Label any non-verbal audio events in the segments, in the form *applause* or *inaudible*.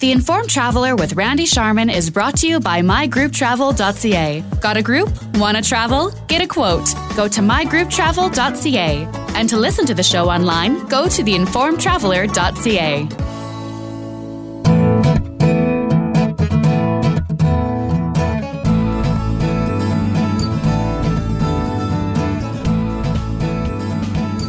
The Informed Traveler with Randy Sharman is brought to you by mygrouptravel.ca. Got a group? Want to travel? Get a quote. Go to mygrouptravel.ca. And to listen to the show online, go to theinformedtraveler.ca.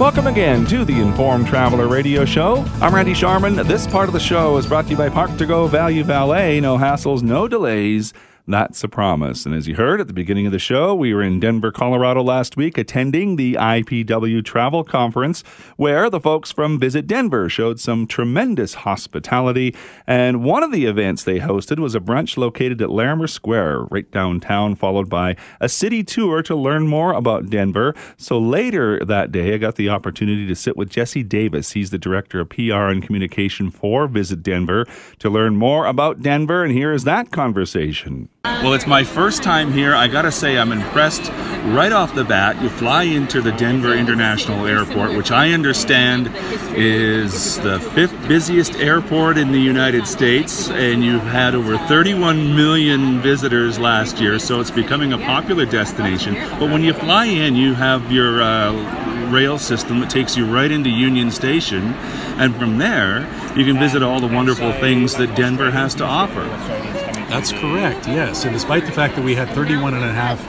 Welcome again to the Informed Traveler Radio Show. I'm Randy Sharman. This part of the show is brought to you by Park to Go Value Valet. No hassles, no delays. That's a promise. And as you heard at the beginning of the show, we were in Denver, Colorado last week attending the IPW Travel Conference, where the folks from Visit Denver showed some tremendous hospitality. And one of the events they hosted was a brunch located at Larimer Square, right downtown, followed by a city tour to learn more about Denver. So later that day, I got the opportunity to sit with Jesse Davis. He's the director of PR and communication for Visit Denver to learn more about Denver. And here is that conversation. Well, it's my first time here. I gotta say, I'm impressed right off the bat. You fly into the Denver International Airport, which I understand is the fifth busiest airport in the United States, and you've had over 31 million visitors last year, so it's becoming a popular destination. But when you fly in, you have your uh, rail system that takes you right into Union Station, and from there, you can visit all the wonderful things that Denver has to offer. That's correct, yes. And despite the fact that we had 31 and a half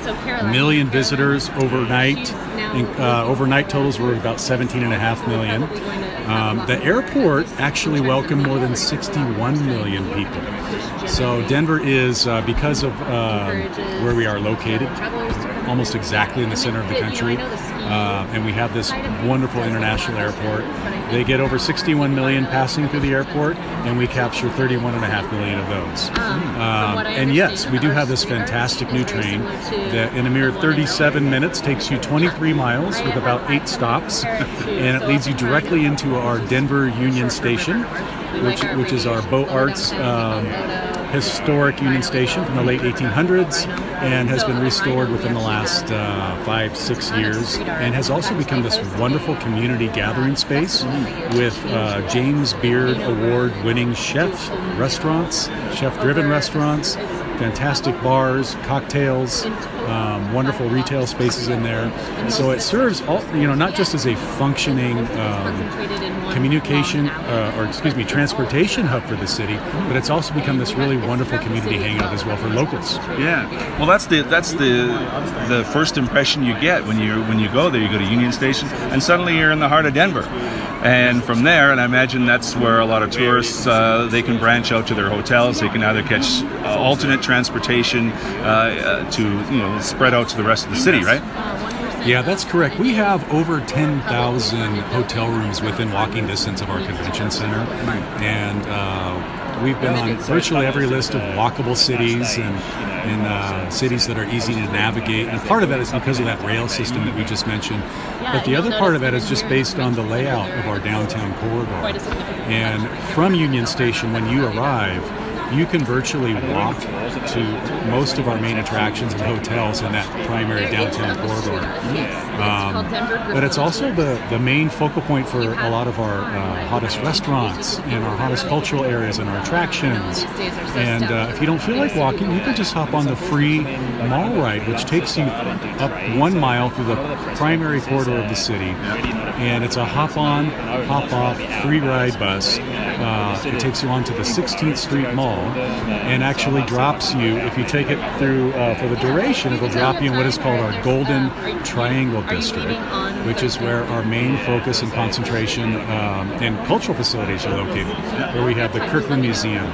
million visitors overnight, and, uh, overnight totals were about 17 and a half million, um, the airport actually welcomed more than 61 million people. So Denver is, uh, because of uh, where we are located, almost exactly in the center of the country, uh, and we have this wonderful international airport. They get over 61 million passing through the airport, and we capture 31 and a half million of those. Um, and yes, we do have this fantastic new train that, in a mere 37 minutes, takes you 23 miles with about eight stops, *laughs* and it leads you directly into our Denver Union Station, which which is our Beaux Arts. Um, historic Union Station from the late 1800s and has been restored within the last uh, five, six years and has also become this wonderful community gathering space with uh, James Beard Award winning chef restaurants, chef driven restaurants, fantastic bars, cocktails, um, wonderful retail spaces in there. So it serves all, you know, not just as a functioning um, communication uh, or excuse me, transportation hub for the city, but it's also become this really wonderful community hangout as well for locals. Yeah, well, that's the that's the the first impression you get when you when you go there. You go to Union Station, and suddenly you're in the heart of Denver. And from there, and I imagine that's where a lot of tourists uh, they can branch out to their hotels. They can either catch uh, alternate transportation uh, to you know spread out to the rest of the city, right? Yeah, that's correct. We have over 10,000 hotel rooms within walking distance of our convention center. And uh, we've been on virtually every list of walkable cities and, and uh, cities that are easy to navigate. And part of that is because of that rail system that we just mentioned. But the other part of that is just based on the layout of our downtown corridor. And from Union Station, when you arrive, you can virtually walk to most of our main attractions and hotels in that primary downtown corridor. Um, but it's also the, the main focal point for a lot of our uh, hottest restaurants and our hottest cultural areas and our attractions. And uh, if you don't feel like walking, you can just hop on the free mall ride, which takes you up one mile through the primary corridor of the city. And it's a hop on, hop off, free ride bus. Uh, it takes you onto the 16th Street Mall and actually drops you, if you take it through uh, for the duration, it'll drop you in what is called our Golden Triangle District, which is where our main focus and concentration um, and cultural facilities are located, where we have the Kirkland Museum,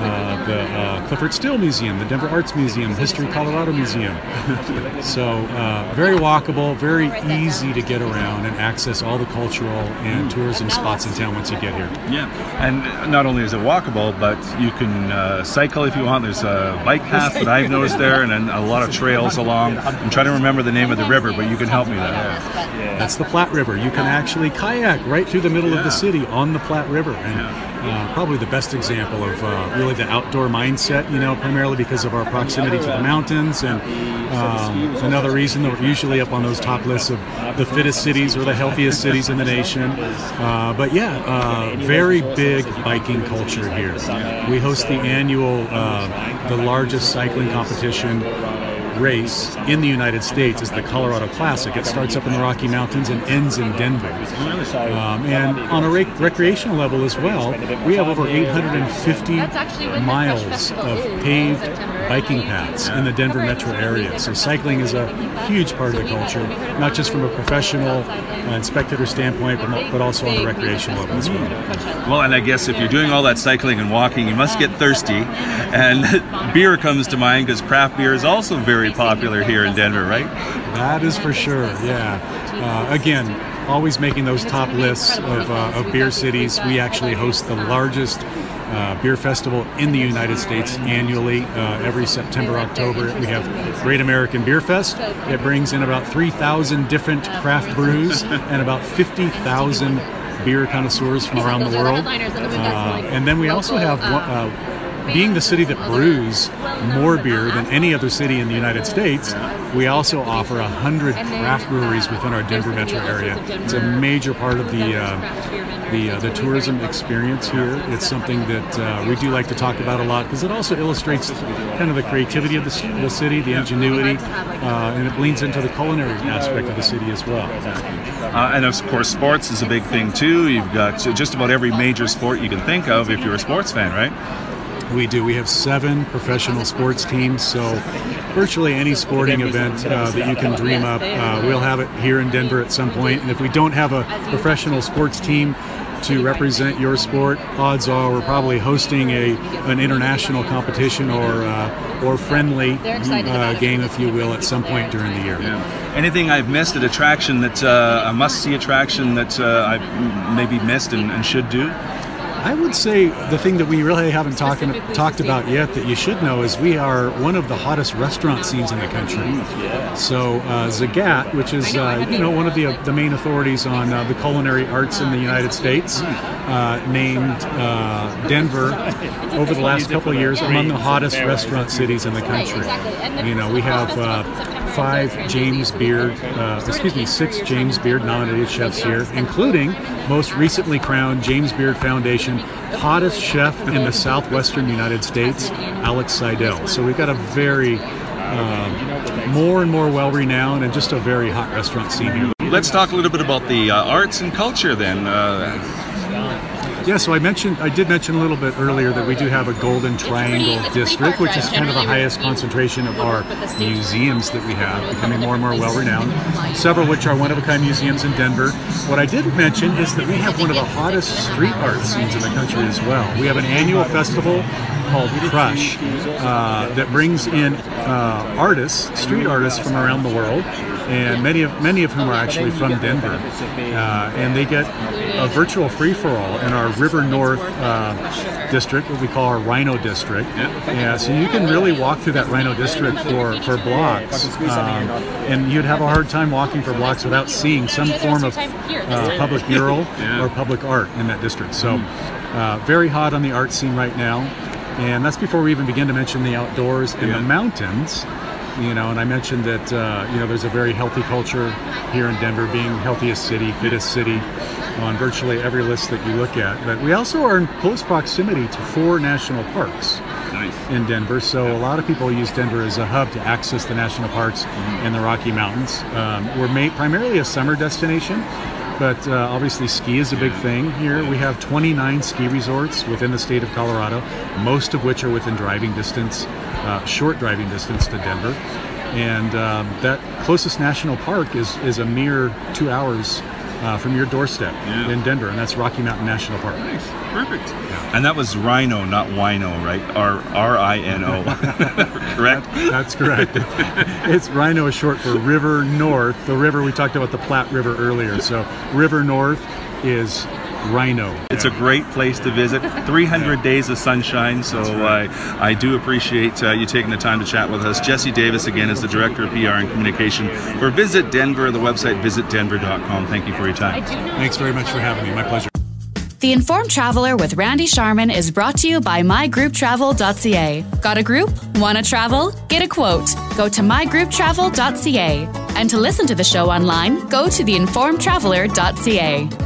uh, the uh, Clyfford Still Museum, the Denver Arts Museum, History Colorado Museum. *laughs* so uh, very walkable, very easy to get around and access all the cultural and tourism spots in town once you get here. Yeah, and not only is it walkable, but you can uh, cycle if you want. There's a bike path that I've noticed there, and then a lot of trails along. I'm trying to remember the name of the river, but you can help me there. That's the Platte River. You can actually kayak right through the middle of the city on the Platte River, and uh, probably the best example of uh, really the outdoor mindset. You know, primarily because of our proximity to the mountains, and um, another reason that we're usually up on those top lists of the fittest cities or the healthiest cities in the nation. Uh, but yeah, uh, very big biking culture here. We host the annual, uh, the largest cycling competition race in the United States is the Colorado Classic. It starts up in the Rocky Mountains and ends in Denver. Um, and on a rec- recreational level as well, we have over 850 miles of paved biking paths in the Denver metro area. So cycling is a huge part of the culture, not just from a professional and spectator standpoint, but, but also on the recreational level as well. Well, and I guess if you're doing all that cycling and walking, you must get thirsty. And *laughs* beer comes to mind because craft beer is also very popular here in Denver, right? That is for sure, yeah. Uh, again, always making those top lists of, uh, of beer cities. We actually host the largest uh, beer festival in the United States annually. Uh, every September, October, we have Great American Beer Fest. It brings in about 3,000 different craft brews and about 50,000 beer connoisseurs from around the world. Uh, and then we also have uh, being the city that brews more beer than any other city in the United States, we also offer 100 craft breweries within our Denver metro area. It's a major part of the uh, the, uh, the tourism experience here. It's something that uh, we do like to talk about a lot because it also illustrates kind of the creativity of the, the city, the ingenuity, uh, and it bleeds into the culinary aspect of the city as well. Uh, and of course, sports is a big thing too. You've got just about every major sport you can think of if you're a sports fan, right? We do. We have seven professional sports teams, so virtually any sporting event uh, that you can dream up, uh, we'll have it here in Denver at some point. And if we don't have a professional sports team to represent your sport, odds are we're probably hosting a an international competition or uh, or friendly uh, game, if you will, at some point during the year. Yeah. Anything I've missed, an attraction that uh, a must-see attraction that uh, I maybe missed and, and should do? I would say the thing that we really haven't talked talked about yet that you should know is we are one of the hottest restaurant scenes in the country. So uh, Zagat, which is uh, you know one of the uh, the main authorities on uh, the culinary arts in the United States, uh, named uh, Denver *laughs* over the last couple of years among the hottest restaurant cities in the country. You know we have five James Beard, uh, excuse me, six James Beard nominated chefs here, including most recently crowned James Beard Foundation hottest chef in the southwestern United States, Alex Seidel. So we've got a very um, more and more well renowned and just a very hot restaurant scene here. Let's talk a little bit about the uh, arts and culture then. Uh, yeah, so I mentioned, I did mention a little bit earlier that we do have a Golden Triangle District, which is kind of the highest concentration of our museums that we have, becoming more and more well renowned. Several which are one of a kind museums in Denver. What I did mention is that we have one of the hottest street art scenes in the country as well. We have an annual festival called Crush uh, that brings in uh, artists, street artists from around the world and many of many of whom are actually from Denver, uh, and they get a virtual free for all in our River North uh, district, what we call our RiNo district. Yeah, so you can really walk through that RiNo district for for blocks, um, and you'd have a hard time walking for blocks without seeing some form of uh, public mural or public art in that district. So, uh, very hot on the art scene right now. And that's before we even begin to mention the outdoors and yeah. the mountains you know, and I mentioned that uh, you know there's a very healthy culture here in Denver, being healthiest city, fittest city on virtually every list that you look at. But we also are in close proximity to four national parks nice. in Denver, so a lot of people use Denver as a hub to access the national parks mm-hmm. and the Rocky Mountains. Um, we're made primarily a summer destination, but uh, obviously ski is a big thing here. We have 29 ski resorts within the state of Colorado, most of which are within driving distance, uh, short driving distance to Denver. And um, that closest national park is, is a mere two hours uh, from your doorstep yeah. in Denver, and that's Rocky Mountain National Park. Nice, perfect. Yeah. And that was RiNo, not Wino, right? R R I N O, *laughs* correct? That, that's correct. *laughs* it's RiNo is short for River North. The river we talked about the Platte River earlier. So River North is RiNo. It's a great place to visit. *laughs* 300 days of sunshine. So I, I do appreciate uh, you taking the time to chat with us. Jesse Davis, again, is the Director of PR and Communication for Visit Denver, the website visitdenver.com. Thank you for your time. Thanks very much for having me. My pleasure. The Informed Traveler with Randy Sharman is brought to you by mygrouptravel.ca. Got a group? Want to travel? Get a quote. Go to mygrouptravel.ca. And to listen to the show online, go to theinformedtraveler.ca.